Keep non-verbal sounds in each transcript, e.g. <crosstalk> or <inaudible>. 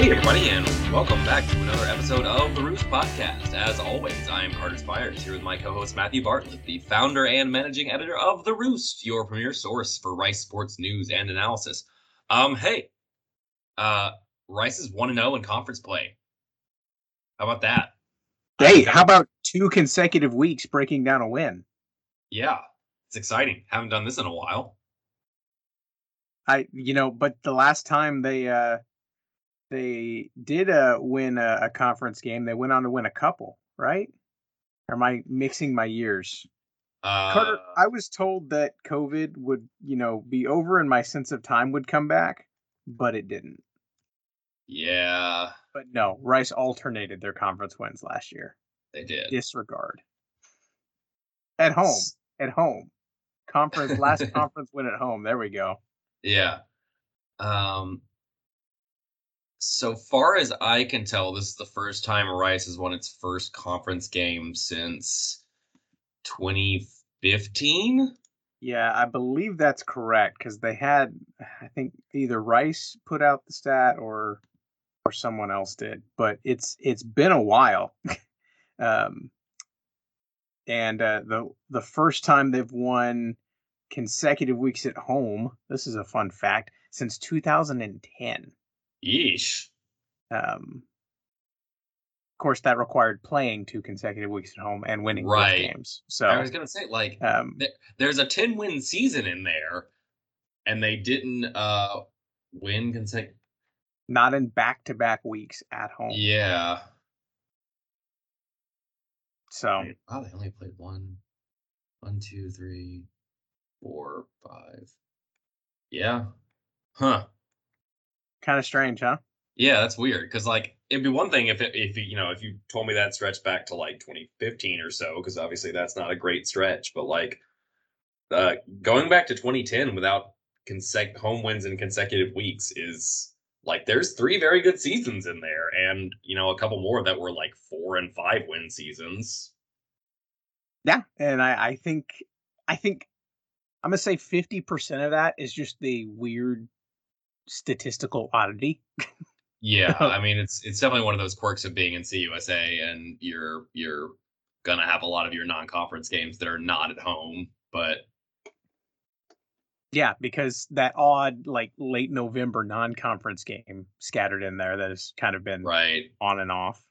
Hey, everybody, and welcome back to another episode of the Roost Podcast. As always, I am Carter Spires here with my co host Matthew Bartlett, the founder and managing editor of The Roost, your premier source for Rice sports news and analysis. Um, hey, uh, Rice is 1 0 in conference play. How about that? Hey, how about two consecutive weeks breaking down a win? Yeah, it's exciting. Haven't done this in a while. I, you know, but the last time they, uh, they did uh, win a, a conference game. They went on to win a couple, right? Or am I mixing my years? Uh, Carter, I was told that COVID would, you know, be over and my sense of time would come back, but it didn't. yeah, But no, Rice alternated their conference wins last year. they did. Disregard. At home. At home. Conference last <laughs> conference win at home. There we go. Yeah. Um so far as I can tell, this is the first time Rice has won its first conference game since 2015. Yeah, I believe that's correct because they had, I think either Rice put out the stat or or someone else did, but it's it's been a while. <laughs> um, and uh, the the first time they've won consecutive weeks at home. This is a fun fact since 2010. Yeesh. Um, of course, that required playing two consecutive weeks at home and winning Right. games. So, I was gonna say, like, um, th- there's a 10 win season in there, and they didn't uh win consecutive. not in back to back weeks at home. Yeah. So. Wow, they only played one, one, two, three, four, five. Yeah. Huh. Kind of strange, huh? Yeah, that's weird. Because like it'd be one thing if it, if you know if you told me that stretch back to like 2015 or so, because obviously that's not a great stretch. But like uh, going back to 2010 without consec- home wins in consecutive weeks is like there's three very good seasons in there, and you know a couple more that were like four and five win seasons. Yeah, and I, I think, I think, I'm gonna say fifty percent of that is just the weird statistical oddity. Yeah, <laughs> I mean it's it's definitely one of those quirks of being in CUSA, and you're you're gonna have a lot of your non-conference games that are not at home, but Yeah, because that odd like late November non-conference game scattered in there that has kind of been right. on and off.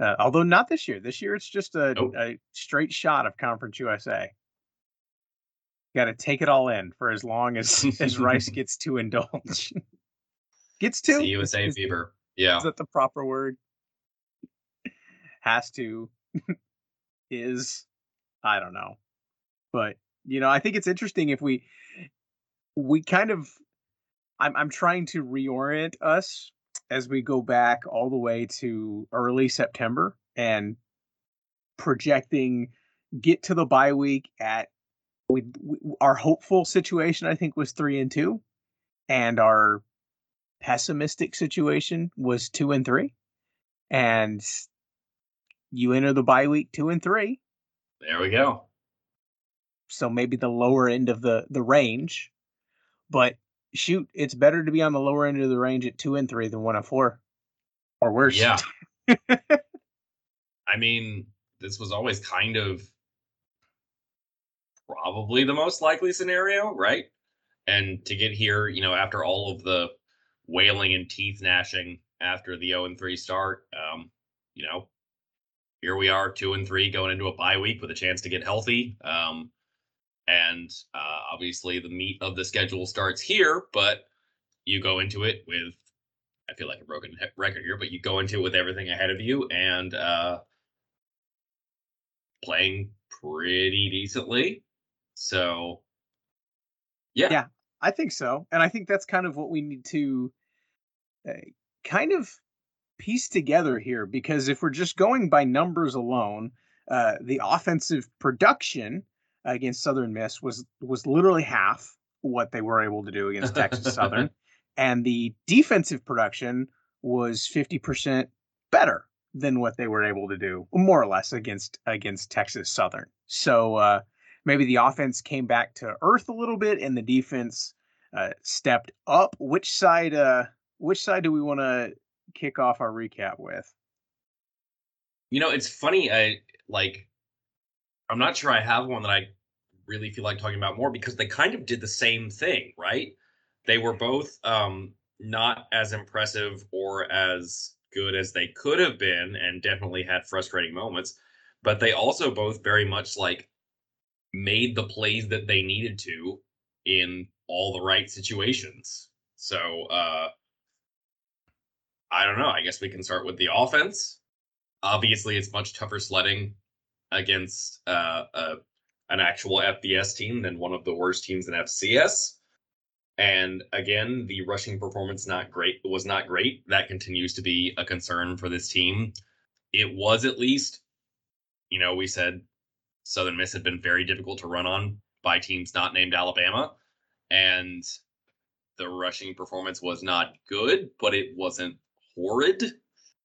Uh, although not this year. This year it's just a, Nope. a straight shot of Conference USA. Got to take it all in for as long as as Rice <laughs> gets to indulge. <laughs> gets to CUSA Is- fever. Yeah. Is that the proper word? Has to <laughs> is I don't know. But you know, I think it's interesting if we we kind of I'm I'm trying to reorient us as we go back all the way to early September and projecting get to the bye week at we, we our hopeful situation I think was 3 and 2 and our pessimistic situation was 2 and 3 and you enter the bye week 2 and 3 There we go. so maybe the lower end of the the range but shoot it's better to be on the lower end of the range at 2 and 3 than 1 and 4 or worse Yeah. <laughs> I mean, this was always kind of probably the most likely scenario, right? And to get here, you know, after all of the wailing and teeth gnashing after the 0 and 3 start, um, you know, here we are, 2 and 3 going into a bye week with a chance to get healthy. Um, and uh, obviously the meat of the schedule starts here, but you go into it with I feel like a broken record here, but you go into it with everything ahead of you and uh, playing pretty decently. So, yeah, Yeah. I think so. And I think that's kind of what we need to uh, kind of piece together here because if we're just going by numbers alone, uh, the offensive production against Southern Miss was was literally half what they were able to do against Texas Southern, <laughs> and the defensive production was 50% better than what they were able to do more or less against against Texas Southern. So uh, maybe the offense came back to earth a little bit and the defense uh, stepped up. Which side uh, which side do we want to kick off our recap with? You know, it's funny. I like. I'm not sure I have one that I really feel like talking about more because they kind of did the same thing, right? They were both um, not as impressive or as good as they could have been, and definitely had frustrating moments. But they also both very much like made the plays that they needed to in all the right situations. So uh I don't know. I guess we can start with the offense. Obviously, it's much tougher sledding against uh, uh, an actual FBS team than one of the worst teams in FCS. And again, the rushing performance not great was not great. That continues to be a concern for this team. It was at least, you know, we said Southern Miss had been very difficult to run on by teams not named Alabama. And the rushing performance was not good, but it wasn't horrid.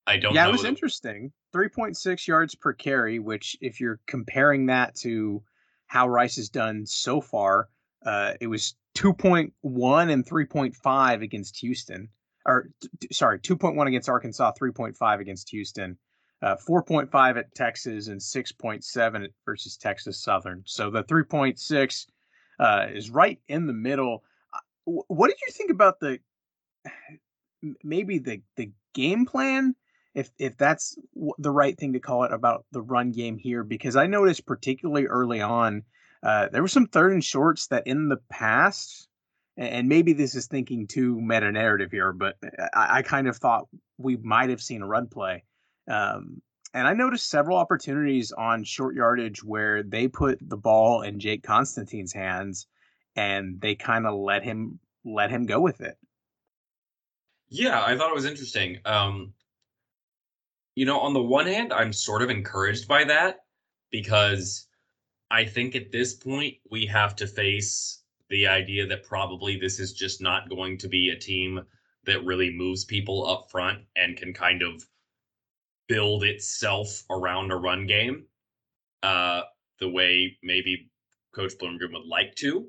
I don't yeah, know. it was that- interesting. 3.6 yards per carry, which, if you're comparing that to how Rice has done so far, uh, it was 2.1 and 3.5 against Houston. Or, t- sorry, 2.1 against Arkansas, 3.5 against Houston, uh, 4.5 at Texas, and 6.7 at- versus Texas Southern. So the 3.6 uh, is right in the middle. Uh, What did you think about the maybe the the game plan if if that's the right thing to call it about the run game here because I noticed particularly early on uh, there were some third and shorts that in the past and maybe this is thinking too meta narrative here but I, I kind of thought we might have seen a run play um, and I noticed several opportunities on short yardage where they put the ball in Jake Constantine's hands and they kind of let him let him go with it. Yeah, I thought it was interesting. Um, you know, on the one hand, I'm sort of encouraged by that because I think at this point we have to face the idea that probably this is just not going to be a team that really moves people up front and can kind of build itself around a run game uh, the way maybe Coach Bloomgren would like to.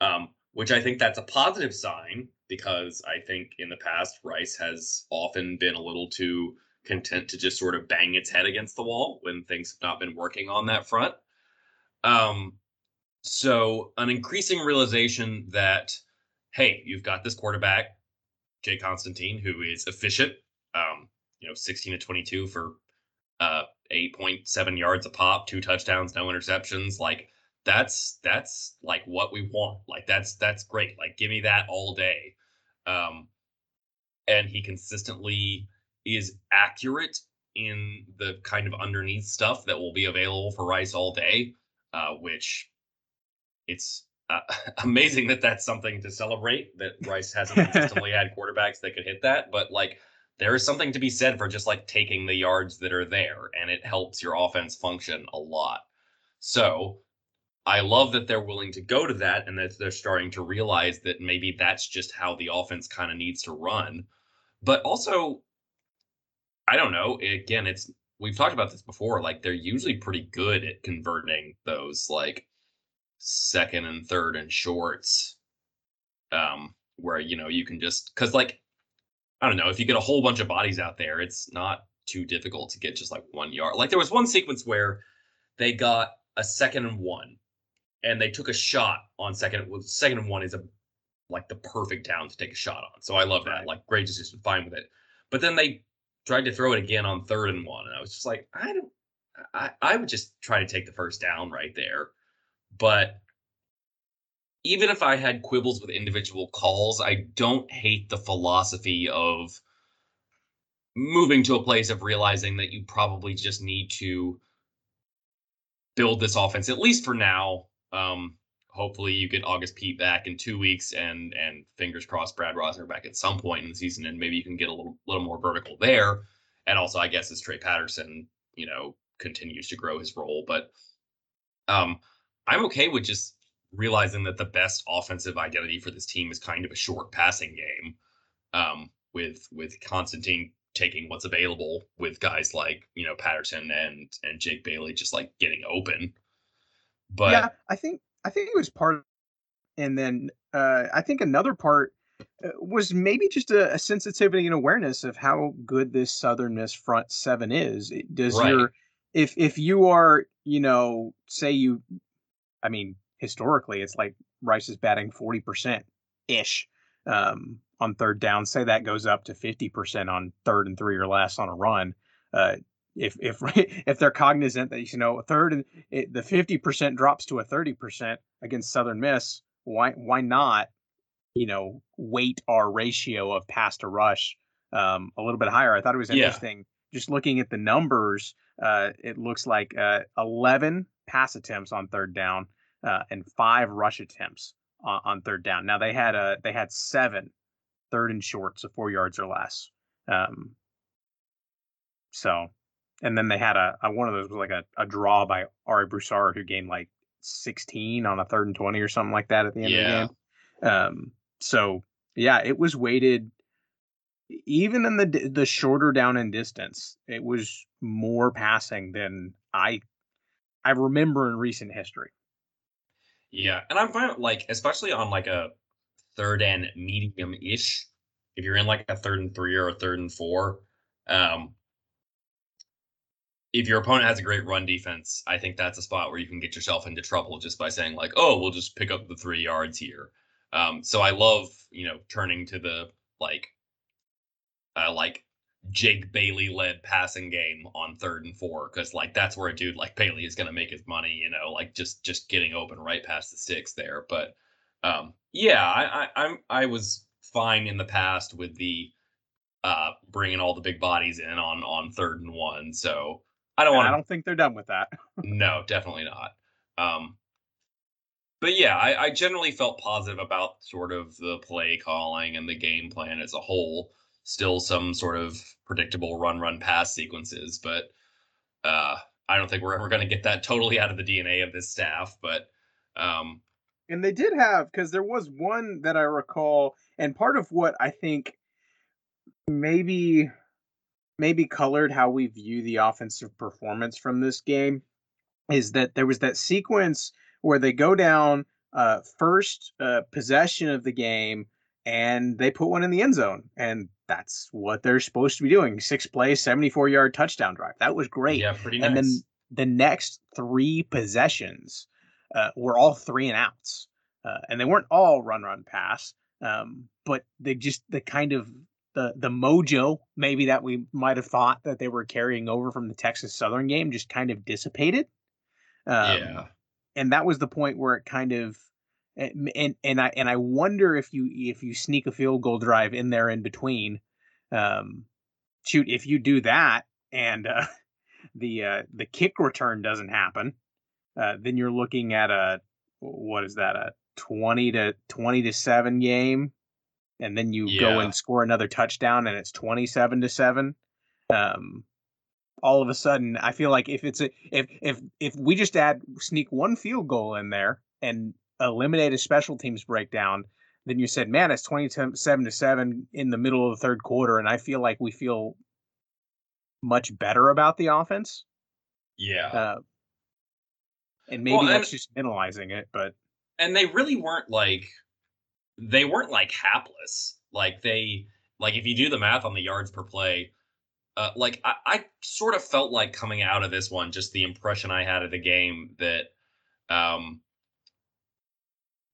Um, which I think that's a positive sign because I think in the past Rice has often been a little too content to just sort of bang its head against the wall when things have not been working on that front. Um, so an increasing realization that hey, you've got this quarterback, Jay Constantine, who is efficient. Um, you know, 16 to 22 for uh 8.7 yards a pop, two touchdowns, no interceptions. Like that's that's like what we want. Like that's that's great. Like give me that all day. Um and he consistently is accurate in the kind of underneath stuff that will be available for Rice all day, uh, which it's uh, <laughs> amazing that that's something to celebrate. That Rice hasn't consistently had quarterbacks that could hit that, but like there is something to be said for just like taking the yards that are there, and it helps your offense function a lot. So I love that they're willing to go to that and that they're starting to realize that maybe that's just how the offense kind of needs to run. But also, I don't know. Again, it's we've talked about this before. Like they're usually pretty good at converting those like second and third and shorts, um, where you know you can just because like I don't know if you get a whole bunch of bodies out there, it's not too difficult to get just like one yard. Like there was one sequence where they got a second and one, and they took a shot on second. Well, second and one is a like the perfect down to take a shot on. So I love that. Like great decision, fine with it. But then they tried to throw it again on third and one, and I was just like, I don't. I, I would just try to take the first down right there. But even if I had quibbles with individual calls, I don't hate the philosophy of moving to a place of realizing that you probably just need to build this offense at least for now. Um, hopefully, you get August Pete back in two weeks, and and fingers crossed, Brad Rozner back at some point in the season, and maybe you can get a little little more vertical there. And also, I guess as Trey Patterson, you know, continues to grow his role, but um, I'm okay with just realizing that the best offensive identity for this team is kind of a short passing game, um, with with Constantine taking what's available with guys like you know Patterson and and Jake Bailey just like getting open. But yeah, I think I think it was part, and then uh, I think another part uh, was maybe just a, a sensitivity and awareness of how good this Southern Miss front seven is. It- Does Right. your if if you are you know say you, I mean historically it's like Rice is batting forty percent ish um, on third down. Say that goes up to fifty percent on third and three or less on a run. Uh, if if <laughs> if they're cognizant that you know a third and it, the fifty percent drops to a thirty percent against Southern Miss, why why not you know weight our ratio of pass to rush um, a little bit higher? I thought it was Yeah. interesting. Just looking at the numbers, uh, it looks like uh, eleven pass attempts on third down uh, and five rush attempts on, on third down. Now they had a they had seven third and shorts of four yards or less. Um, so, and then they had a, a one of those was like a, a draw by Ari Broussard who gained like 16 on a third and 20 or something like that at the end Yeah. of the game. Um, so yeah, it was weighted even in the the shorter down in distance. It was more passing than I I remember in recent history. Yeah, and I'm fine like especially on like a third and medium ish. If you're in like a third and three or a third and four, um, if your opponent has a great run defense, I think that's a spot where you can get yourself into trouble just by saying like, "Oh, we'll just pick up the three yards here." Um, so I love you know turning to the like, uh, like Jake Bailey led passing game on third and four because like that's where a dude like Bailey is gonna make his money, you know, like just just getting open right past the sticks there. But um, yeah, I, I I'm I was fine in the past with the uh bringing all the big bodies in on on third and one. So I don't want I don't think they're done with that. <laughs> no, definitely not. Um, but yeah, I, I generally felt positive about sort of the play calling and the game plan as a whole. Still some sort of predictable run, run, pass sequences, but uh, I don't think we're ever going to get that totally out of the DNA of this staff. But um, And they did have because there was one that I recall, and part of what I think maybe maybe colored how we view the offensive performance from this game is that there was that sequence where they go down uh, first uh, possession of the game and they put one in the end zone, and that's what they're supposed to be doing: six plays, seventy-four yard touchdown drive. That was great. yeah, pretty nice. and then the next three possessions uh, were all three and outs, uh, and they weren't all run, run, pass. Um, but they just the kind of the the mojo maybe that we might have thought that they were carrying over from the Texas Southern game just kind of dissipated. Um, yeah, and that was the point where it kind of and and, and I and I wonder if you if you sneak a field goal drive in there in between, um, shoot if you do that and uh, <laughs> the uh, the kick return doesn't happen, uh, then you're looking at a what is that a twenty to twenty to seven game, and then you go and score another touchdown and it's twenty seven to seven. Um, all of a sudden, I feel like if it's a if if if we just add sneak one field goal in there and eliminate a special teams breakdown, then you said, man, it's twenty seven to seven in the middle of the third quarter, and I feel like we feel much better about the offense. yeah. Uh, and maybe Well, that's and- just minimalizing it, but and they really weren't like they weren't like hapless like they like if you do the math on the yards per play uh, like I, I sort of felt like coming out of this one just the impression i had of the game that um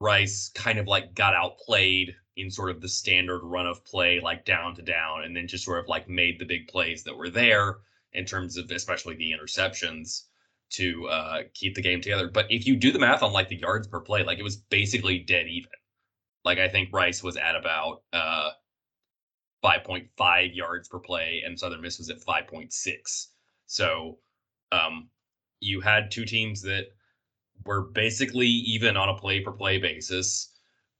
rice kind of like got outplayed in sort of the standard run of play like down to down and then just sort of like made the big plays that were there in terms of especially the interceptions to uh, keep the game together. But if you do the math on like the yards per play, like it was basically dead even. Like I think Rice was at about uh, 5.5 yards per play, and Southern Miss was at 5.6. So um, you had two teams that were basically even on a play per play basis.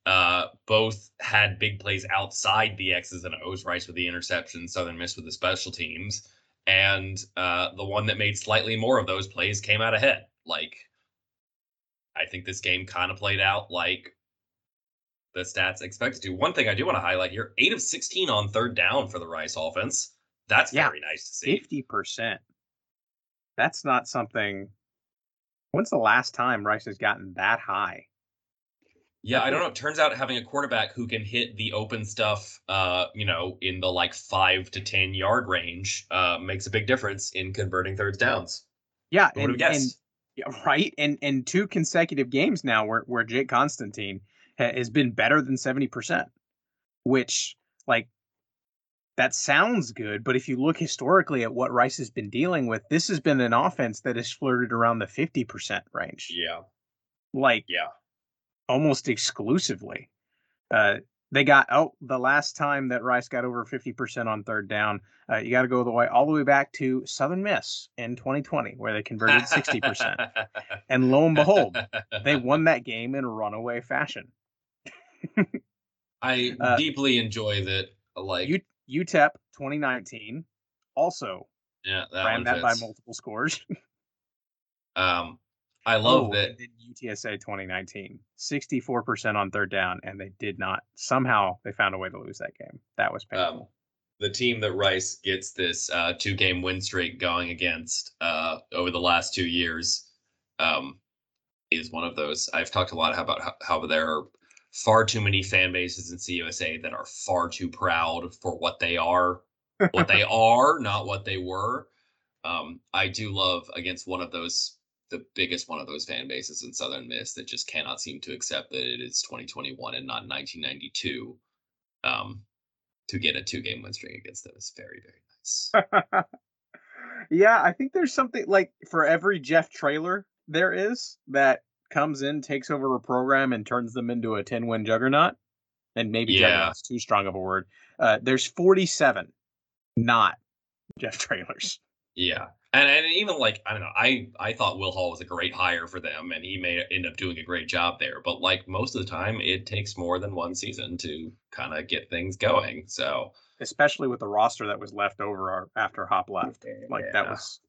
Uh, both had big plays outside the X's and O's. Rice with the interception, Southern Miss with the special teams and uh, the one that made slightly more of those plays came out ahead. Like, I think this game kind of played out like the stats expected to. One thing I do want to highlight here: eight of sixteen on third down for the Rice offense. That's Yeah. very nice to see. fifty percent. That's not something. When's the last time Rice has gotten that high? Yeah, I don't know. It turns out having a quarterback who can hit the open stuff, uh, you know, in the like five to ten yard range, uh, makes a big difference in converting thirds downs. Yeah, Who and, have and guessed? yeah, <laughs> right, and and two consecutive games now where where Jake Constantine ha- has been better than seventy percent, which like that sounds good, but if you look historically at what Rice has been dealing with, this has been an offense that has flirted around the fifty percent range, Yeah, like yeah. almost exclusively. Uh, they got oh the last time that Rice got over fifty percent on third down, uh, you got to go the way all the way back to Southern Miss in 2020 where they converted sixty percent, <laughs> and lo and behold, they <laughs> won that game in runaway fashion. I <laughs> uh, deeply enjoy that. Like, U- UTEP 2019 also yeah, that ran that by multiple scores. <laughs> Um, I love oh, that. UTSA 2019 64% on third down, and they did not somehow they found a way to lose that game. That was painful. Um, the team that Rice gets this uh, two game win streak going against uh, over the last two years um, is one of those. I've talked a lot about how, how there are far too many fan bases in CUSA that are far too proud for what they are, what they <laughs> are, not what they were. Um, I do love against one of those, the biggest one of those fan bases in Southern Miss that just cannot seem to accept that it is 2021 and not 1992. Um, to get a two game win streak against them is very, very nice. <laughs> yeah, I think there's something like for every Jeff Traylor there is that comes in, takes over a program, and turns them into a 10 win juggernaut. And maybe Yeah. juggernaut's too strong of a word. Uh, there's 47 not Jeff Traylors. Yeah. And and even like I don't know, I I thought Will Hall was a great hire for them, and he may end up doing a great job there. But like most of the time, it takes more than one season to kind of get things going. So especially with the roster that was left over our- after Hop left. Like that was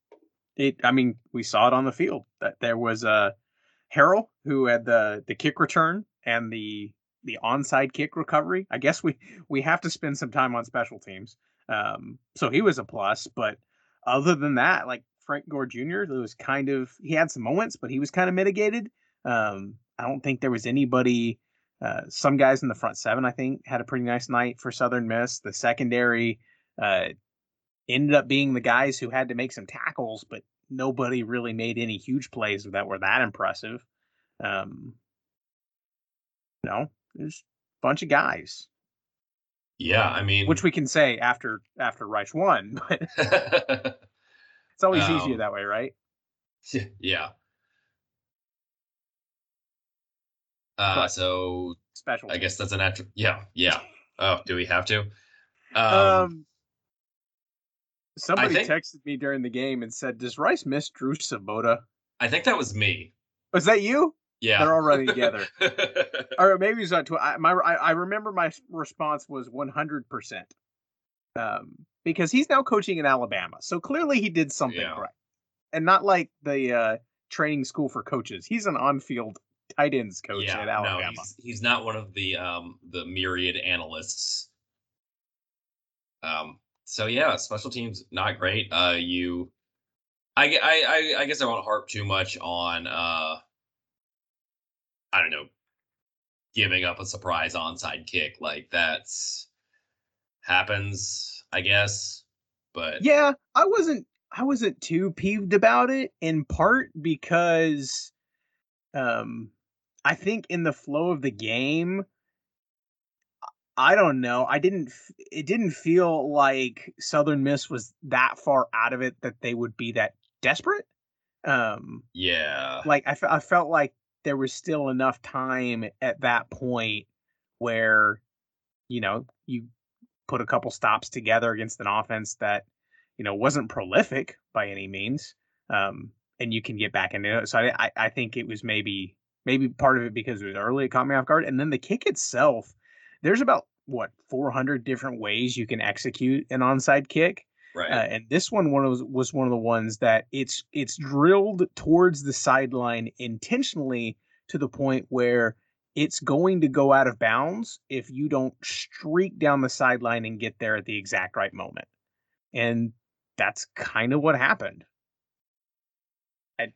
it. I mean, we saw it on the field that there was a Harrell who had the the kick return and the the onside kick recovery. I guess we we have to spend some time on special teams. Um, so he was a plus, but other than that, like Frank Gore Jr., was kind of he had some moments, but he was kind of mitigated. Um, I don't think there was anybody. Uh, some guys in the front seven, I think, had a pretty nice night for Southern Miss. The secondary uh, ended up being the guys who had to make some tackles, but nobody really made any huge plays that were that impressive. Um, no, there's a bunch of guys, yeah, I mean, which we can say after after Rice won, <laughs> but <laughs> it's always easier Um, that way, right? <laughs> yeah. Uh, so Special. I guess that's an attribute. Yeah, yeah. Oh, do we have to? Um, Um, somebody think- texted me during the game and said, "Does Rice miss Drew Svoboda?" I think that was me. Was that you? Yeah, They're all running together. <laughs> or maybe it's not. Tw- I, my I, I remember my response was one hundred percent, um, because he's now coaching in Alabama, so clearly he did something Yeah. right, and not like the uh, training school for coaches. He's an on-field tight ends coach yeah, at no, Alabama. he's, he's not one of the um the myriad analysts. Um. So yeah, special teams not great. Uh, you, I, I, I, guess I won't harp too much on uh, I don't know, giving up a surprise onside kick like that's happens. I guess, but Yeah, I wasn't I wasn't too peeved about it in part because um I think in the flow of the game I don't know. I didn't it didn't feel like Southern Miss was that far out of it that they would be that desperate. Um yeah, like I, I felt like there was still enough time at that point where you know you put a couple stops together against an offense that you know wasn't prolific by any means um and you can get back into it so i i, I think it was maybe maybe part of it because it was early it caught me off guard and then the kick itself there's about what 400 different ways you can execute an onside kick right. uh, and this one one was was one of the ones that it's it's drilled towards the sideline intentionally to the point where it's going to go out of bounds if you don't streak down the sideline and get there at the exact right moment. And that's kind of what happened. And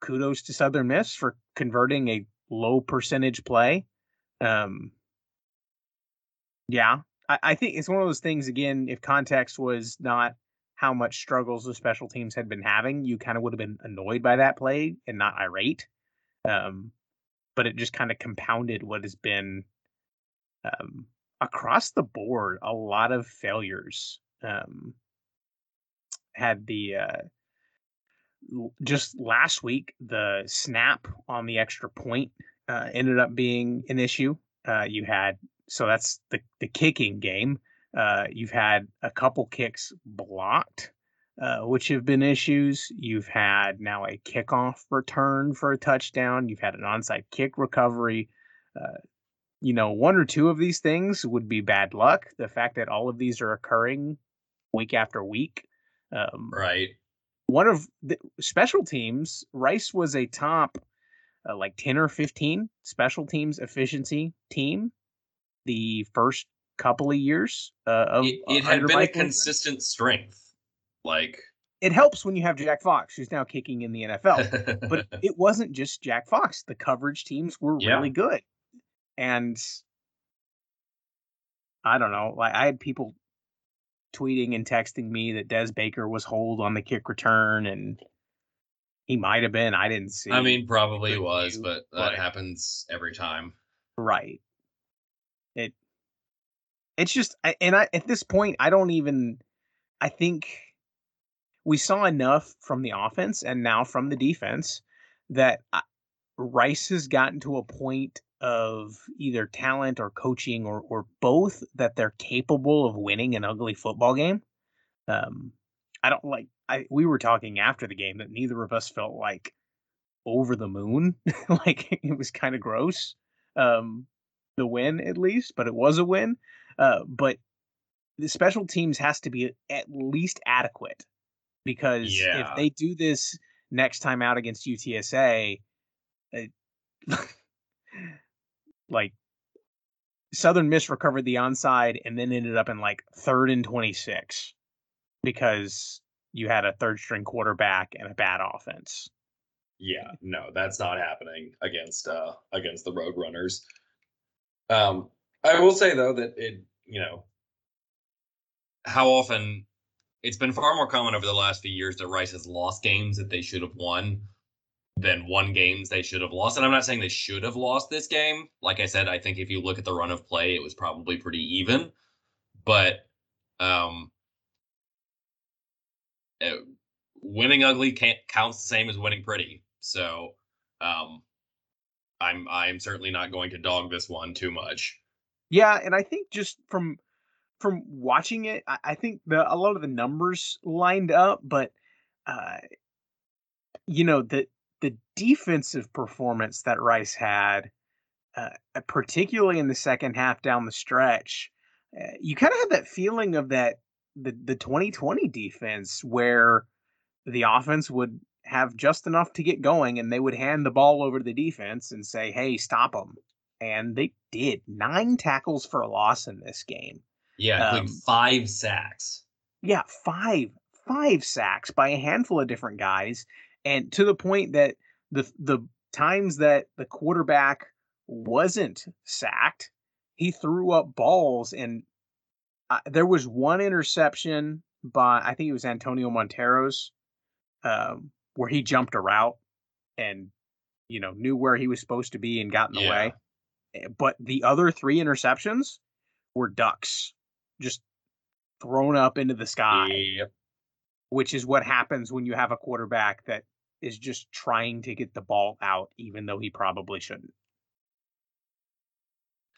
kudos to Southern Miss for converting a low percentage play. Um, yeah, I, I think it's one of those things. Again, if context was not how much struggles the special teams had been having, you kind of would have been annoyed by that play and not irate. Um, but it just kind of compounded what has been um, across the board a lot of failures. Um, had the uh, just last week the snap on the extra point uh, ended up being an issue. Uh, you had so that's the the kicking game. Uh, you've had a couple kicks blocked, uh, which have been issues. You've had now a kickoff return for a touchdown. You've had an onside kick recovery. Uh, you know, one or two of these things would be bad luck. The fact that all of these are occurring week after week. Um, right. One of the special teams, Rice was a top uh, like 10 or 15 special teams efficiency team the first couple of years uh, of it, it had been a consistent strength. Like it helps when you have Jack Fox, who's now kicking in the NFL. but <laughs> it wasn't just Jack Fox. The coverage teams were yeah. really good, and I don't know. Like I had people tweeting and texting me that Des Baker was hold on the kick return, and he might have been. I didn't see. I mean, probably was, but that but, happens every time. Right. It it's just and I at this point I don't even I think we saw enough from the offense and now from the defense that Rice has gotten to a point of either talent or coaching or or both that they're capable of winning an ugly football game. Um I don't like I we were talking after the game that neither of us felt like over the moon. <laughs> like it was kind of gross. Um the win at least, but it was a win. Uh, but the special teams has to be at least adequate because yeah. if they do this next time out against UTSA, it, <laughs> like Southern Miss recovered the onside and then ended up in like third and 26 because you had a third string quarterback and a bad offense. Yeah, no, that's not happening against uh against the Roadrunners. Um, I will say though that it, you know, how often it's been far more common over the last few years that Rice has lost games that they should have won than won games they should have lost. And I'm not saying they should have lost this game. Like I said, I think if you look at the run of play, it was probably pretty even. But um, it, winning ugly can't, counts the same as winning pretty. So um, I'm I'm certainly not going to dog this one too much. Yeah, and I think just from from watching it, I, I think the a lot of the numbers lined up, but uh, you know the the defensive performance that Rice had, uh, particularly in the second half down the stretch, uh, you kind of had that feeling of that the the 2020 defense where the offense would have just enough to get going and they would hand the ball over to the defense and say, hey, stop them. And they did nine tackles for a loss in this game. Yeah, um, five sacks. Yeah, five, five sacks by a handful of different guys. And to the point that the the times that the quarterback wasn't sacked, he threw up balls and uh, there was one interception by I think it was Antonio Montero's um, where he jumped a route and you know knew where he was supposed to be and got in the yeah. way. Eh, but the other three interceptions were ducks, just thrown up into the sky. Yep. Which is what happens when you have a quarterback that is just trying to get the ball out, even though he probably shouldn't.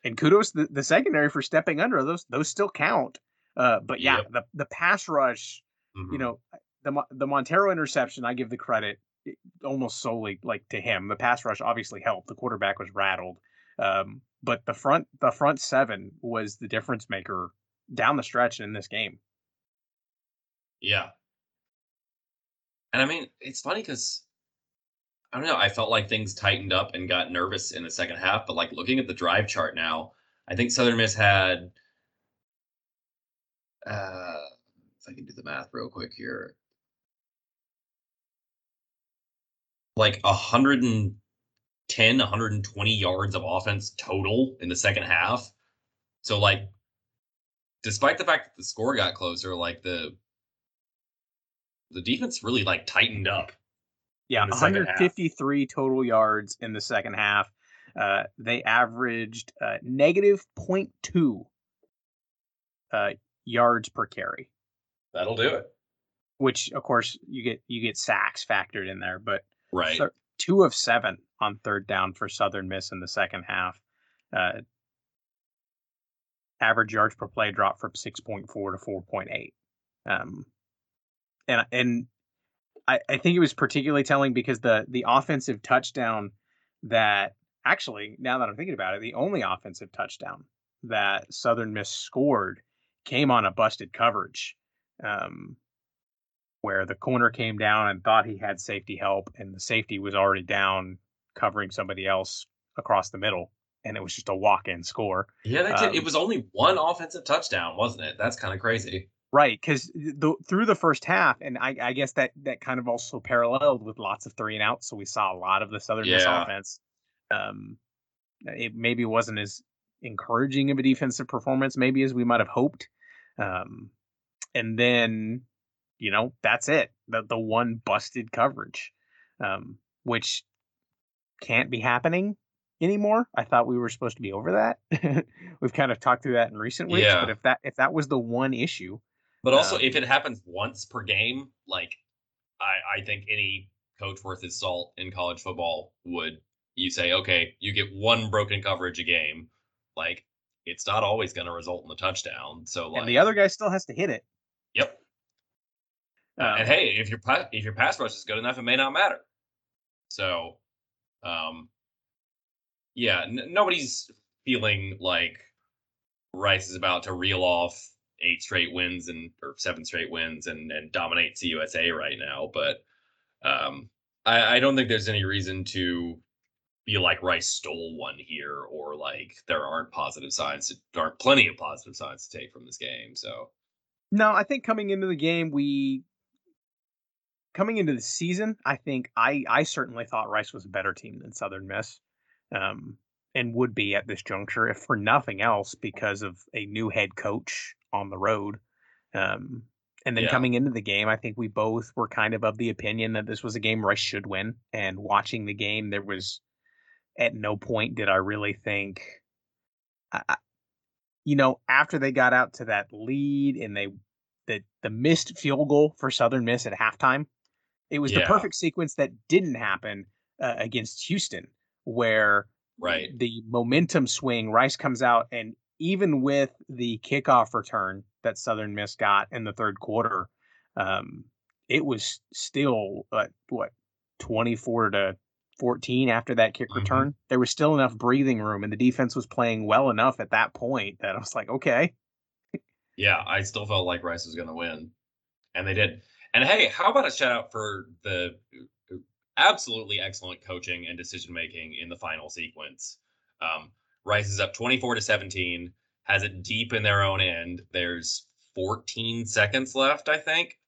And kudos the, the secondary for stepping under those; those still count. Uh, but yeah, yep. the the pass rush, mm-hmm. you know, the the Montero interception, I give the credit eh, almost solely like to him. The pass rush obviously helped. The quarterback was rattled, um, but the front the front seven was the difference maker down the stretch in this game. Yeah, and I mean it's funny because I don't know. I felt like things tightened up and got nervous in the second half, but like looking at the drive chart now, I think Southern Miss had. Uh, if I can do the math real quick here, like a hundred and 110, 120 yards of offense total in the second half. So like despite the fact that the score got closer, like the the defense really like tightened up. Yeah, in half. 153 total yards in the second half. Uh, they averaged uh, negative 0.2 uh, yards per carry, That'll do it. which of course you get you get sacks factored in there, but Right. two of seven on third down for Southern Miss in the second half. Uh, average yards per play dropped from 6.4 to 4.8. Um, and and I, I think it was particularly telling because the the offensive touchdown that actually now that I'm thinking about it, the only offensive touchdown that Southern Miss scored came on a busted coverage. Um, where the corner came down and thought he had safety help, and the safety was already down covering somebody else across the middle, and it was just a walk-in score. yeah, they did. it um, was only one offensive touchdown, wasn't it? That's kind of crazy. Right, because through the first half, and I, I guess that that kind of also paralleled with lots of three and outs, so we saw a lot of the Southern Miss offense. Um, it maybe wasn't as encouraging of a defensive performance, maybe as we might have hoped. Um, and then, you know, that's it. The the one busted coverage, um, which can't be happening anymore. I thought we were supposed to be over that. <laughs> We've kind of talked through that in recent weeks, Yeah. but if that if that was the one issue, But also, Um, if it happens once per game, like I, I think any coach worth his salt in college football would you say, okay, you get one broken coverage a game, like it's not always going to result in a touchdown. So like, and the other guy still has to hit it. yep. Um, and hey, if your if your pass rush is good enough, it may not matter. So, um, yeah, n- nobody's feeling like Rice is about to reel off eight straight wins and or seven straight wins and and dominate CUSA right now. But um, I, I don't think there's any reason to be like Rice stole one here or like there aren't positive signs. There aren't plenty of positive signs to take from this game. So No, I think coming into the game, we coming into the season, I think I I certainly thought Rice was a better team than Southern Miss, um, and would be at this juncture if for nothing else because of a new head coach on the road. Um, and then Yeah. coming into the game, I think we both were kind of of the opinion that this was a game Rice should win. And watching the game, there was at no point did I really think, I, you know, after they got out to that lead and they the the missed field goal for Southern Miss at halftime, it was the perfect sequence that didn't happen uh, against Houston, where right, the momentum swing, Rice comes out, and even with the kickoff return that Southern Miss got in the third quarter, um, it was still uh, what twenty four to fourteen after that kick Mhm. return. There was still enough breathing room, and the defense was playing well enough at that point that I was like, okay, yeah, I still felt like Rice was going to win, and they did. And hey, how about a shout out for the absolutely excellent coaching and decision making in the final sequence. Um, Rice is up 24 to 17, has it deep in their own end. There's 14 seconds left, I think.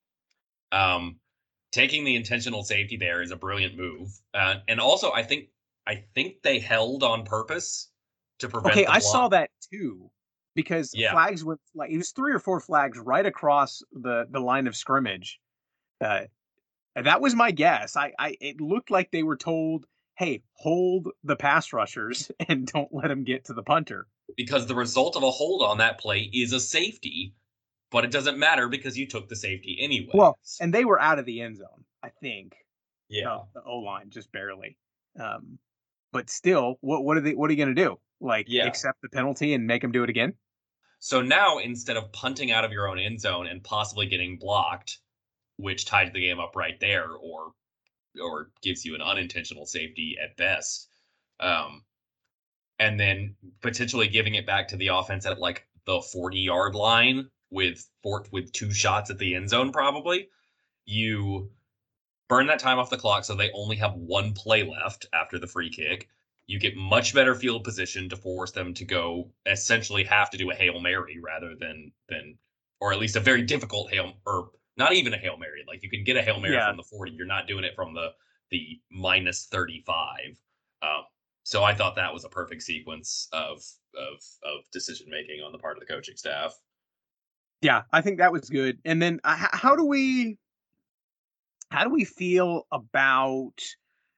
Um, taking the intentional safety there is a brilliant move, uh, and also I think I think they held on purpose to prevent. okay, the I saw that too. Because Yeah. flags went like it was three or four flags right across the the line of scrimmage. Uh, and that was my guess. I, I it looked like they were told, "Hey, hold the pass rushers <laughs> and don't let them get to the punter." because the result of a hold on that play is a safety, but it doesn't matter because you took the safety anyway. Well, and they were out of the end zone, I think. yeah, uh, the O line just barely. Um, but still, what what are they? What are you going to do? Like Yeah. accept the penalty and make them do it again? So now instead of punting out of your own end zone and possibly getting blocked, which ties the game up right there, or or gives you an unintentional safety at best, um, and then potentially giving it back to the offense at like the forty yard line with four, with two shots at the end zone, probably you burn that time off the clock so they only have one play left after the free kick. You get much better field position to force them to go essentially have to do a Hail Mary rather than than or at least a very difficult Hail or not even a Hail Mary. Like you can get a Hail Mary Yeah. from the 40. You're not doing it from the the minus 35. Um, so I thought that was a perfect sequence of of of decision making on the part of the coaching staff. Yeah, I think that was good. And then uh, how do we how do we feel about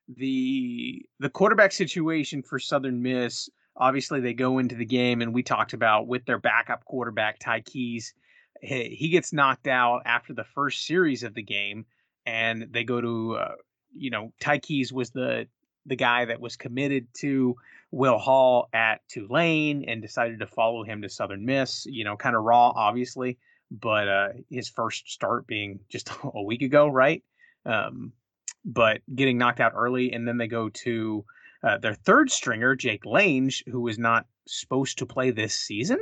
the the quarterback situation for Southern Miss? Obviously, they go into the game, and we talked about with their backup quarterback Ty Keyes. He, he gets knocked out after the first series of the game, and they go to uh, you know Ty Keyes was the the guy that was committed to Will Hall at Tulane and decided to follow him to Southern Miss. You know, kind of raw, obviously, but uh, his first start being just <laughs> a week ago, right? Um, but getting knocked out early, and then they go to uh, their third stringer, Jake Lange, who was not supposed to play this season.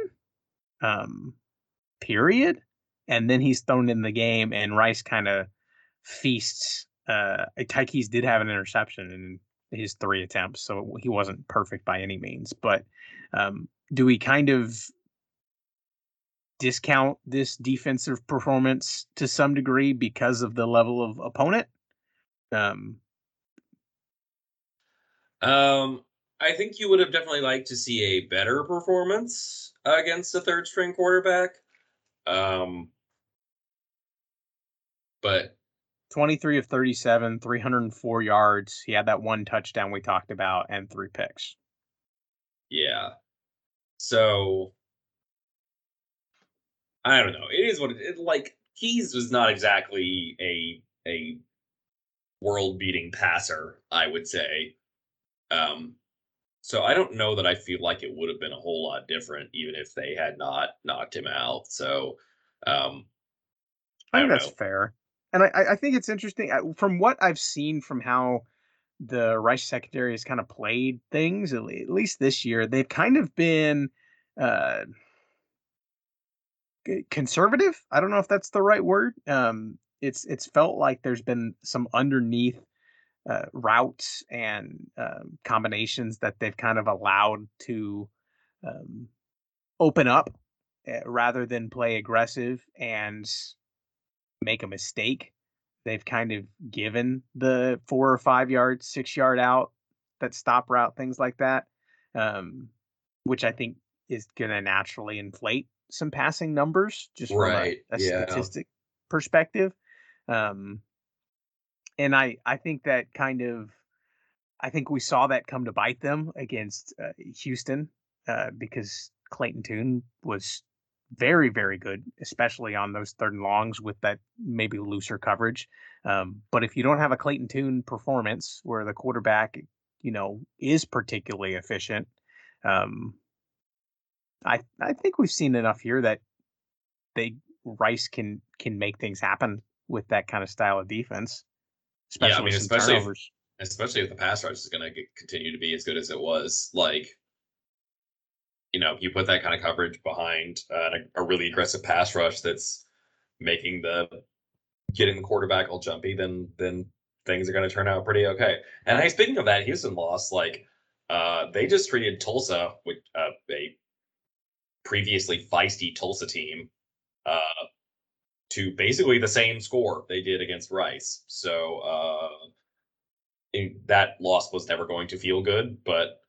Um, period. And then he's thrown in the game, and Rice kind of feasts. Uh, did have an interception in his three attempts, so he wasn't perfect by any means. But um, do we kind of discount this defensive performance to some degree because of the level of opponent? Um, um, I think you would have definitely liked to see a better performance against a third string quarterback. Um, but 23 of 37, 304 yards. He had that one touchdown we talked about and three picks. Yeah. So I don't know. It is what it, it like Keyes was not exactly a a world beating passer, I would say. Um so I don't know that I feel like it would have been a whole lot different even if they had not knocked him out. So um I, I think that's know. fair and I, I think it's interesting from what I've seen from how the Rice secondary has kind of played things, at least this year, they've kind of been uh, conservative. I don't know if that's the right word. Um, it's it's felt like there's been some underneath uh, routes and uh, combinations that they've kind of allowed to um, open up uh, rather than play aggressive and make a mistake, they've kind of given the four or five yards, six yard out, that stop route, things like that, um, which I think is going to naturally inflate some passing numbers just right. from a, a yeah. statistic perspective. Um, and I, I think that kind of, I think we saw that come to bite them against uh, Houston uh, because Clayton Tune was very, very good, especially on those third and longs with that maybe looser coverage. Um, but if you don't have a Clayton Tune performance where the quarterback, you know, is particularly efficient, um, I I think we've seen enough here that they Rice can can make things happen with that kind of style of defense. Especially yeah, I mean, especially if, especially if the pass rush is going to continue to be as good as it was. Like you know, you put that kind of coverage behind uh, a, a, really aggressive pass rush that's making the getting the quarterback all jumpy, then then things are going to turn out pretty okay. And hey, speaking of that, Houston lost. Like uh, they just treated Tulsa, with uh, a previously feisty Tulsa team, uh, to basically the same score they did against Rice. So uh, that loss was never going to feel good, but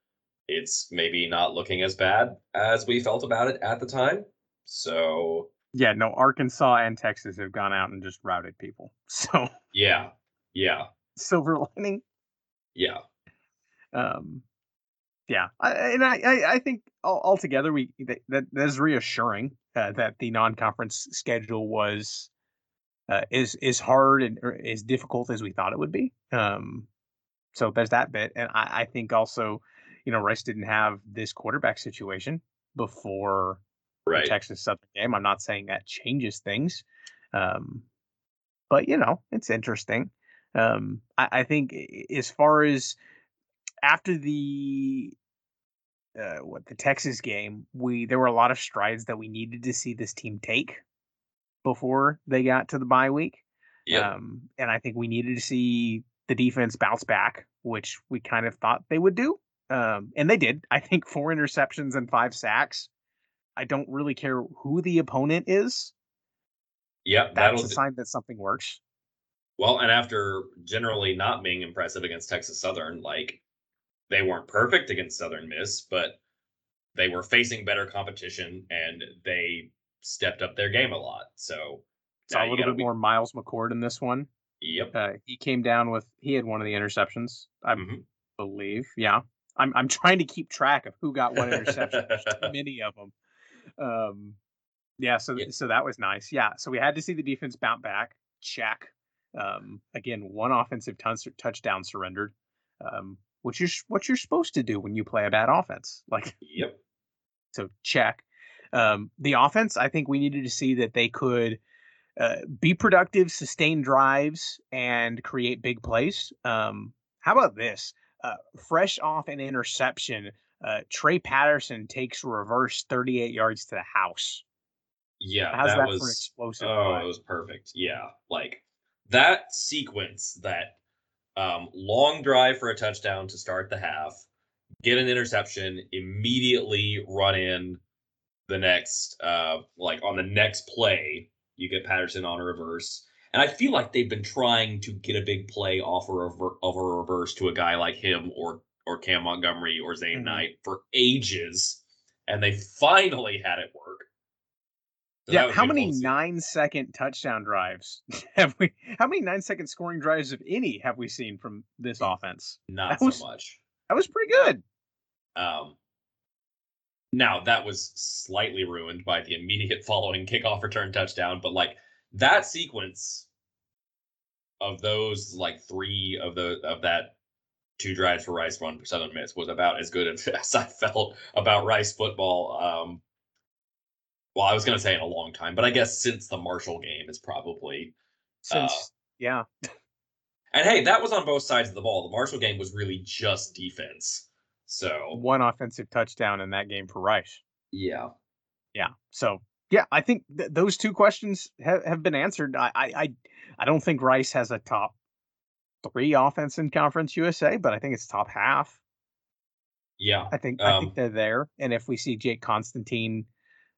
it's maybe not looking as bad as we felt about it at the time. So yeah, no, Arkansas and Texas have gone out and just routed people. <laughs> So yeah, yeah, silver lining. Yeah, um, yeah, I, and I, I think altogether we that that is reassuring uh, that the non-conference schedule was uh, is is hard and as difficult as we thought it would be. Um, so there's that bit, and I, I think also you know, Rice didn't have this quarterback situation before right. the Texas Southern game. I'm not saying that changes things, um, but you know, it's interesting. Um, I, I, think as far as after the uh, what the Texas game, we there were a lot of strides that we needed to see this team take before they got to the bye week. Yeah. Um, and I think we needed to see the defense bounce back, which we kind of thought they would do. Um, and they did. I think four interceptions and five sacks. I don't really care who the opponent is. Yeah, that's a sign that something works. Well, and after generally not being impressive against Texas Southern, like they weren't perfect against Southern Miss, but they were facing better competition and they stepped up their game a lot. So saw a little bit be... more Miles McCord in this one. Yep. Uh, he came down with he had one of the interceptions, I mm-hmm. believe. Yeah. I'm I'm trying to keep track of who got what interception. There's too <laughs> many of them. Um, yeah. So yeah. so that was nice. Yeah. So we had to see the defense bounce back. Check. Um, again, one offensive t- touchdown surrendered. Um, which is what you're supposed to do when you play a bad offense. Like, yep. So check. Um, the offense, I think we needed to see that they could uh, be productive, sustain drives, and create big plays. Um, how about this? Uh, fresh off an interception, uh, Trey Patterson takes reverse 38 yards to the house. Yeah, How's that, that was explosive. Oh, play? it was perfect. Yeah, like that sequence, that um, long drive for a touchdown to start the half, get an interception, immediately run in the next, uh, like on the next play, you get Patterson on a reverse. And I feel like they've been trying to get a big play off of a, of a reverse to a guy like him or or Cam Montgomery or Zane mm-hmm. Knight for ages, and they finally had it work. Yeah, how many nine second touchdown drives <laughs> have we? How many nine second scoring drives, if any, have we seen from this offense? Not that so was, much. That was pretty good. Um, now that was slightly ruined by the immediate <laughs> following kickoff return touchdown, but like that sequence of those like three of the of that two drives for Rice, one for Southern Miss was about as good <laughs> as I felt about Rice football. Um, well, I was going to say in a long time, but I guess since the Marshall game is probably since uh, yeah. And hey, that was on both sides of the ball. The Marshall game was really just defense. So one offensive touchdown in that game for Rice. Yeah. Yeah. So yeah, I think th- those two questions have, have been answered. I, I I I don't think Rice has a top three offense in Conference USA, but I think it's top half. Yeah. I think um, I think um they're there. And if we see Jake Constantine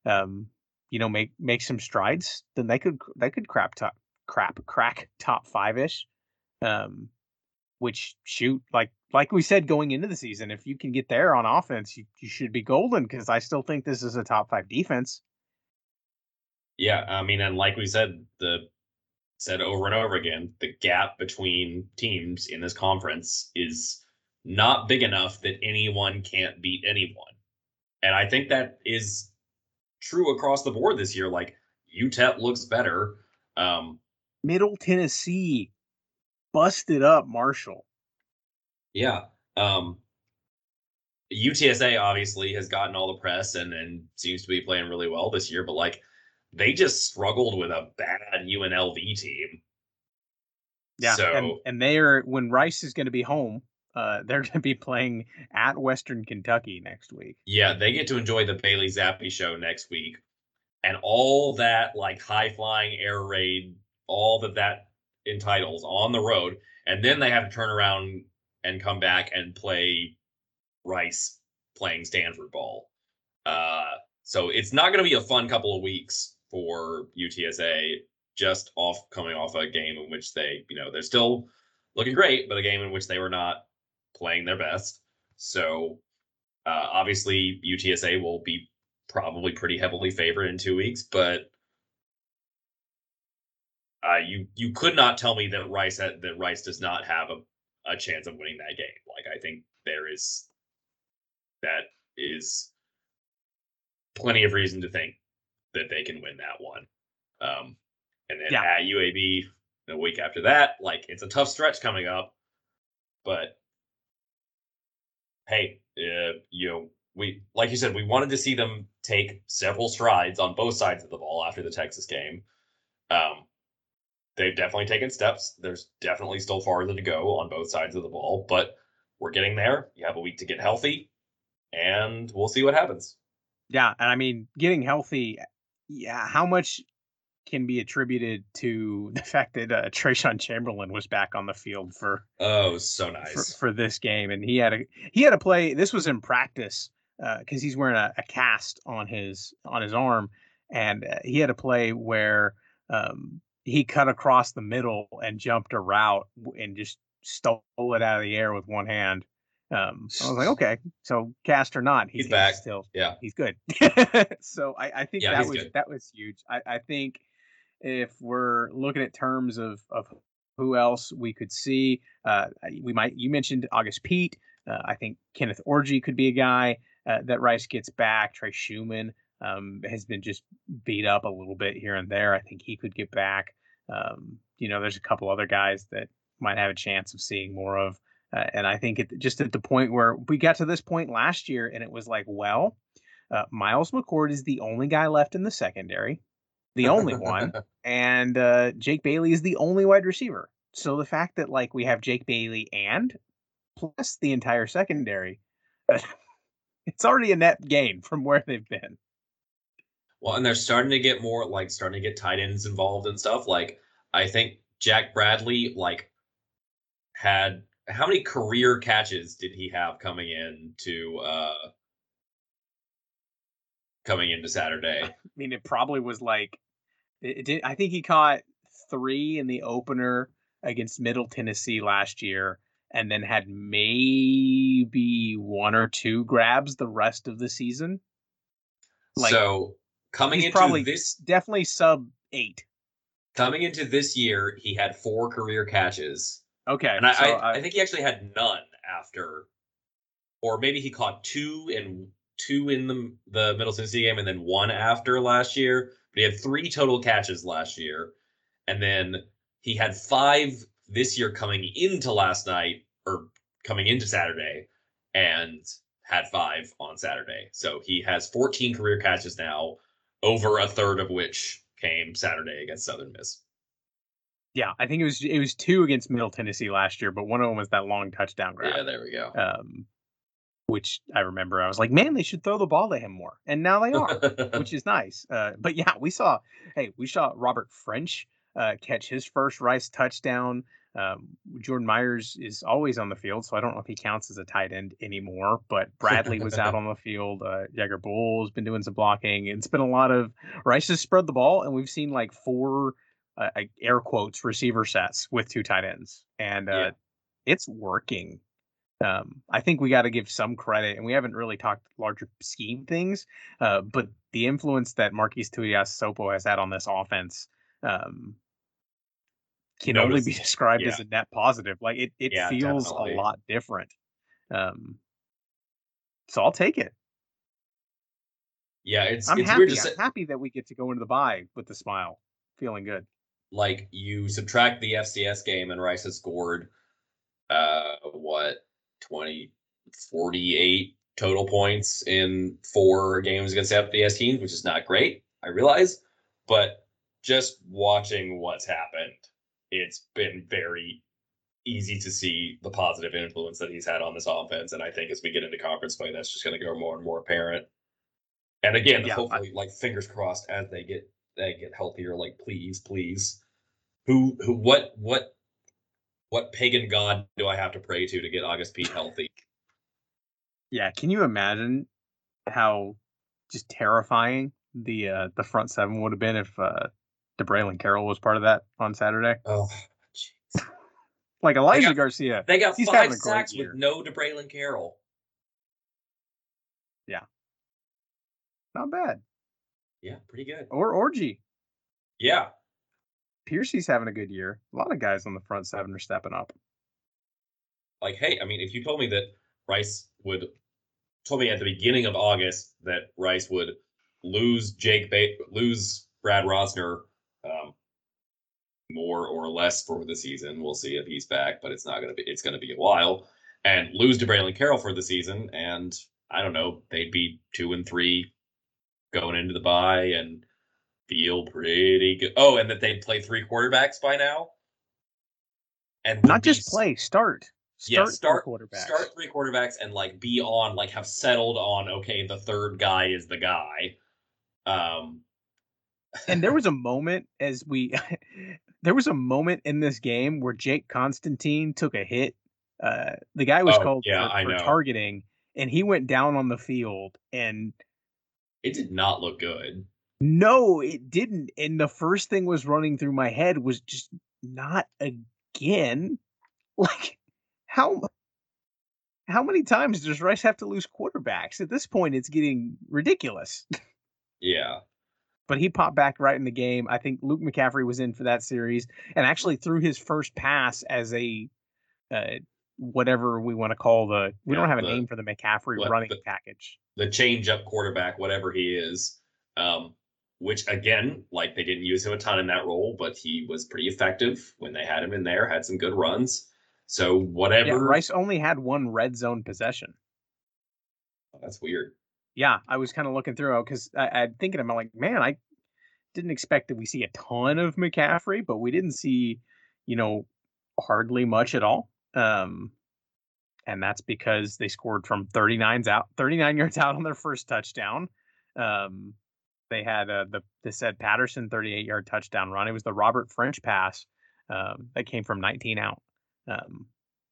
um, you know, make make some strides, then they could they could crap top crap crack <laughs> top five ish. Um, which shoot like like we said going into the season, if you can get there on offense, you, you should be golden because I still think this is a top five defense. Yeah, I mean, and like we said, the said over and over again, the gap between teams in this conference is not big enough that anyone can't beat anyone. And I think that is true across the board this year. Like UTEP looks better. Um, Middle Tennessee busted up Marshall. Yeah. Um, UTSA obviously has gotten all the press and, and seems to be playing really well this year, but like they just struggled with a bad UNLV team. Yeah, so, and, and they are when Rice is going to be home. Uh, <laughs> they're going to be playing at Western Kentucky next week. Yeah, they get to enjoy the Bailey Zappe show next week, and all that like high flying air raid, all that that entitles on the road, and then they have to turn around and come back and play Rice playing Stanford ball. Uh, so it's not going to be a fun couple of weeks for UTSA just off coming off a game in which they, you know, they're still looking great, but a game in which they were not playing their best. So uh, obviously UTSA will be probably pretty heavily favored in two weeks, but uh, you you could not tell me that Rice had, that Rice does not have a, a chance of winning that game. Like I think there is that is plenty of reason to think that they can win that one. Um, and then yeah. at UAB the week after that, like it's a tough stretch coming up, but hey, uh, you know, we like you said, we wanted to see them take several strides on both sides of the ball after the Texas game. Um, they've definitely taken steps. There's definitely still farther to go on both sides of the ball, but we're getting there. You have a week to get healthy, and we'll see what happens. Yeah, and I mean, getting healthy. Yeah, how much can be attributed to the <laughs> fact that uh, Trayshawn Chamberlain was back on the field for oh so nice for, for this game, and he had a he had a play. This was in practice because uh, he's wearing a, a, cast on his on his arm, and uh, he had a play where um, he cut across the middle and jumped a route and just stole it out of the air with one hand. Um, I was like, okay, so cast or not, he's, He's back. Still, Yeah. he's good. <laughs> so I, I think Yeah, that was good. that was huge. I, I think if we're looking at terms of of who else we could see, uh, we might. You mentioned August Pete. Uh, I think Kenneth Orgy could be a guy uh, that Rice gets back. Trey Schumann um, has been just beat up a little bit here and there. I think he could get back. Um, you know, there's a couple other guys that might have a chance of seeing more of. Uh, and I think it, just at the point where we got to this point last year, and it was like, well, uh, Miles McCord is the only guy left in the secondary, the only one, <laughs> and uh, Jake Bailey is the only wide receiver. So the fact that like we have Jake Bailey and plus the entire secondary, <laughs> it's already a net gain from where they've been. Well, and they're starting to get more like starting to get tight ends involved and stuff. Like I think Jack Bradley like had how many career catches did he have coming in to uh coming into Saturday? <laughs> I mean, it probably was like it, did. I think he caught three in the opener against Middle Tennessee last year, and then had maybe one or two grabs the rest of the season. Like, so coming into probably- this Definitely sub eight. coming into this year, he had four career catches. Okay, And I, so I, I think he actually had none after, or maybe he caught two and two in the the Middle Tennessee game, and then one after last year. But he had three total catches last year, and then he had five this year coming into last night or coming into Saturday, and had five on Saturday. So he has 14 career catches now, over a third of which came Saturday against Southern Miss. yeah, I think it was it was two against Middle Tennessee last year, but one of them was that long touchdown grab. Yeah, there we go. um, which I remember I was like, man, they should throw the ball to him more, and now they are, <laughs> which is nice. Uh, but yeah, we saw, hey, we saw Robert French uh, catch his first Rice touchdown. Um, Jordan Myers is always on the field, so I don't know if he counts as a tight end anymore. But Bradley was out <laughs> on the field. Uh, Jagger Bull has been doing some blocking. It's been a lot of Rice has spread the ball, and we've seen like four uh, air quotes receiver sets with two tight ends, and uh, Yeah. it's working. Um, I think we got to give some credit, and we haven't really talked larger scheme things, uh, but the influence that Marquise Tuias Sopo has had on this offense um, can only be Notice- described as a net positive. Like it, it Yeah, feels definitely. a lot different. Um, so I'll take it. yeah, it's I'm it's happy. weird to I'm happy that we get to go into the bye with the smile, feeling good. like you subtract the FCS game and Rice has scored uh what 20 48 total points in four games against the FBS teams, which is not great, I realize, but just watching what's happened, it's been very easy to see the positive influence that he's had on this offense and I think as we get into conference play that's just going to grow more and more apparent. And again, Yeah, I- hopefully like fingers crossed as they get they get healthier like please please who who what what what pagan god do I have to pray to to get August Pete healthy? Yeah, can you imagine how just terrifying the uh, the front seven would have been if uh, DeBraylon Carroll was part of that on Saturday? Oh, jeez. <laughs> Like Elijah got- Garcia, they got five sacks with no DeBraylon Carroll. Yeah, not bad. Yeah, pretty good. Or Orgy, Yeah, Piercy's having a good year. A lot of guys on the front seven are stepping up. like hey, I mean, if you told me that Rice would told me at the beginning of August that Rice would lose Jake ba- lose Brad Rozner um, more or less for the season. We'll see if he's back, but it's not gonna be. It's gonna be a while. And lose to Braylon Carroll for the season, and I don't know, they'd be two and three going into the bye and feel pretty good. Oh, and that they'd play three quarterbacks by now, and Not be just play, start. yeah, Start, start quarterbacks. start three quarterbacks and like be on like have settled on okay the third guy is the guy. Um, and there <laughs> was a moment as we <laughs> there was a moment in this game where Jake Constantine took a hit. Uh, the guy was Oh, called yeah, for, for targeting, and he went down on the field. And it did not look good. No, it didn't. And the first thing was running through my head was just not again. <laughs> Like how how many times does Rice have to lose quarterbacks? At this point, it's getting ridiculous. <laughs> Yeah. but he popped back right in the game. I think Luke McCaffrey was in for that series and actually threw his first pass as a uh, whatever we want to call the. We Yeah, don't have a the- name for the McCaffrey what- running the- package. the change up quarterback, whatever he is. Um, which again, like they didn't use him a ton in that role, but he was pretty effective when they had him in there, had some good runs. So whatever Yeah, Rice only had one red zone possession. that's weird. Yeah, I was kind of looking through because I, I'm thinking, I'm like, man, I didn't expect that we see a ton of McCaffrey, but we didn't see, you know, hardly much at all. Um, and that's because they scored from 39s out, 39 yards out on their first touchdown. Um, they had uh, the the said Patterson 38 yard touchdown run. It was the Robert French pass um, that came from 19 out. Um,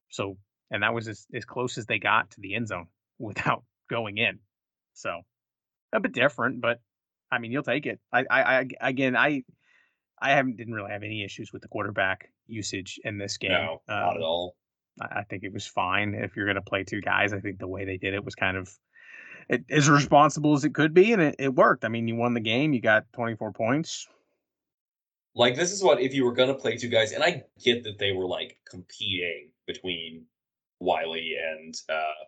so, and that was as, as close as they got to the end zone <laughs> without going in. So, a bit different, but I mean, you'll take it. I, I, I again, I, I haven't didn't really have any issues with the quarterback usage in this game. No, not at Um, all. I I think it was fine if you're going to play two guys. I think the way they did it was kind of it, as responsible as it could be, and it, it worked. I mean, you won the game. You got 24 points. Like this is what if you were gonna play two guys, and I get that they were like competing between Wiley and uh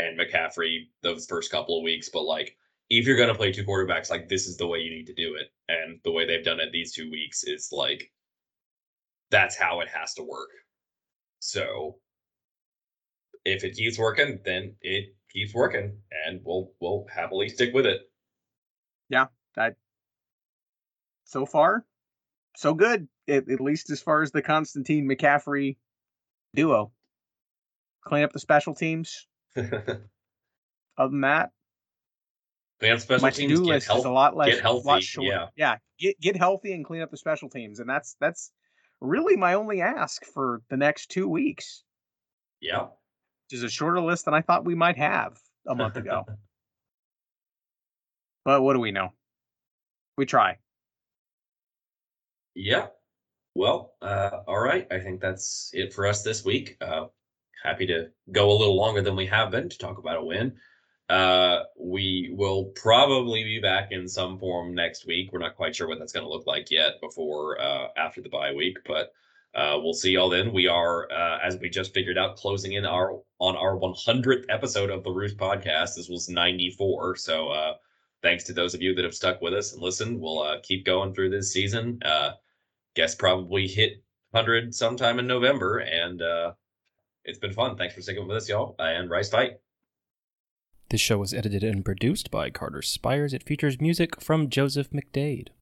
and McCaffrey those first couple of weeks, but like if you're gonna play two quarterbacks, like this is the way you need to do it. And the way they've done it these two weeks is like that's how it has to work. So if it keeps working, then it keeps working and we'll we'll happily stick with it. Yeah, that. So far, so good. At, at least as far as the Constantine McCaffrey duo. Clean up the special teams. <laughs> Other than that, special my to-do get list help. is a lot less, get healthy, lot shorter. yeah. yeah, get get healthy and clean up the special teams, and that's that's really my only ask for the next two weeks. Yeah. Which is a shorter list than I thought we might have a month ago. <laughs> but what do we know? We try. Yeah. Well, uh, all right. I think that's it for us this week. Uh, happy to go a little longer than we have been to talk about a win. Uh, we will probably be back in some form next week. We're not quite sure what that's going to look like yet before uh, after the bye week, but uh, we'll see y'all then. We are, uh, as we just figured out, closing in our on our 100th episode of the Roost podcast. This was 94, so uh, thanks to those of you that have stuck with us and listened. We'll uh, keep going through this season. Uh, guess probably hit 100 sometime in November, and uh, it's been fun. Thanks for sticking with us, y'all, and Rice Fight. This show was edited and produced by Carter Spires. It features music from Joseph McDade.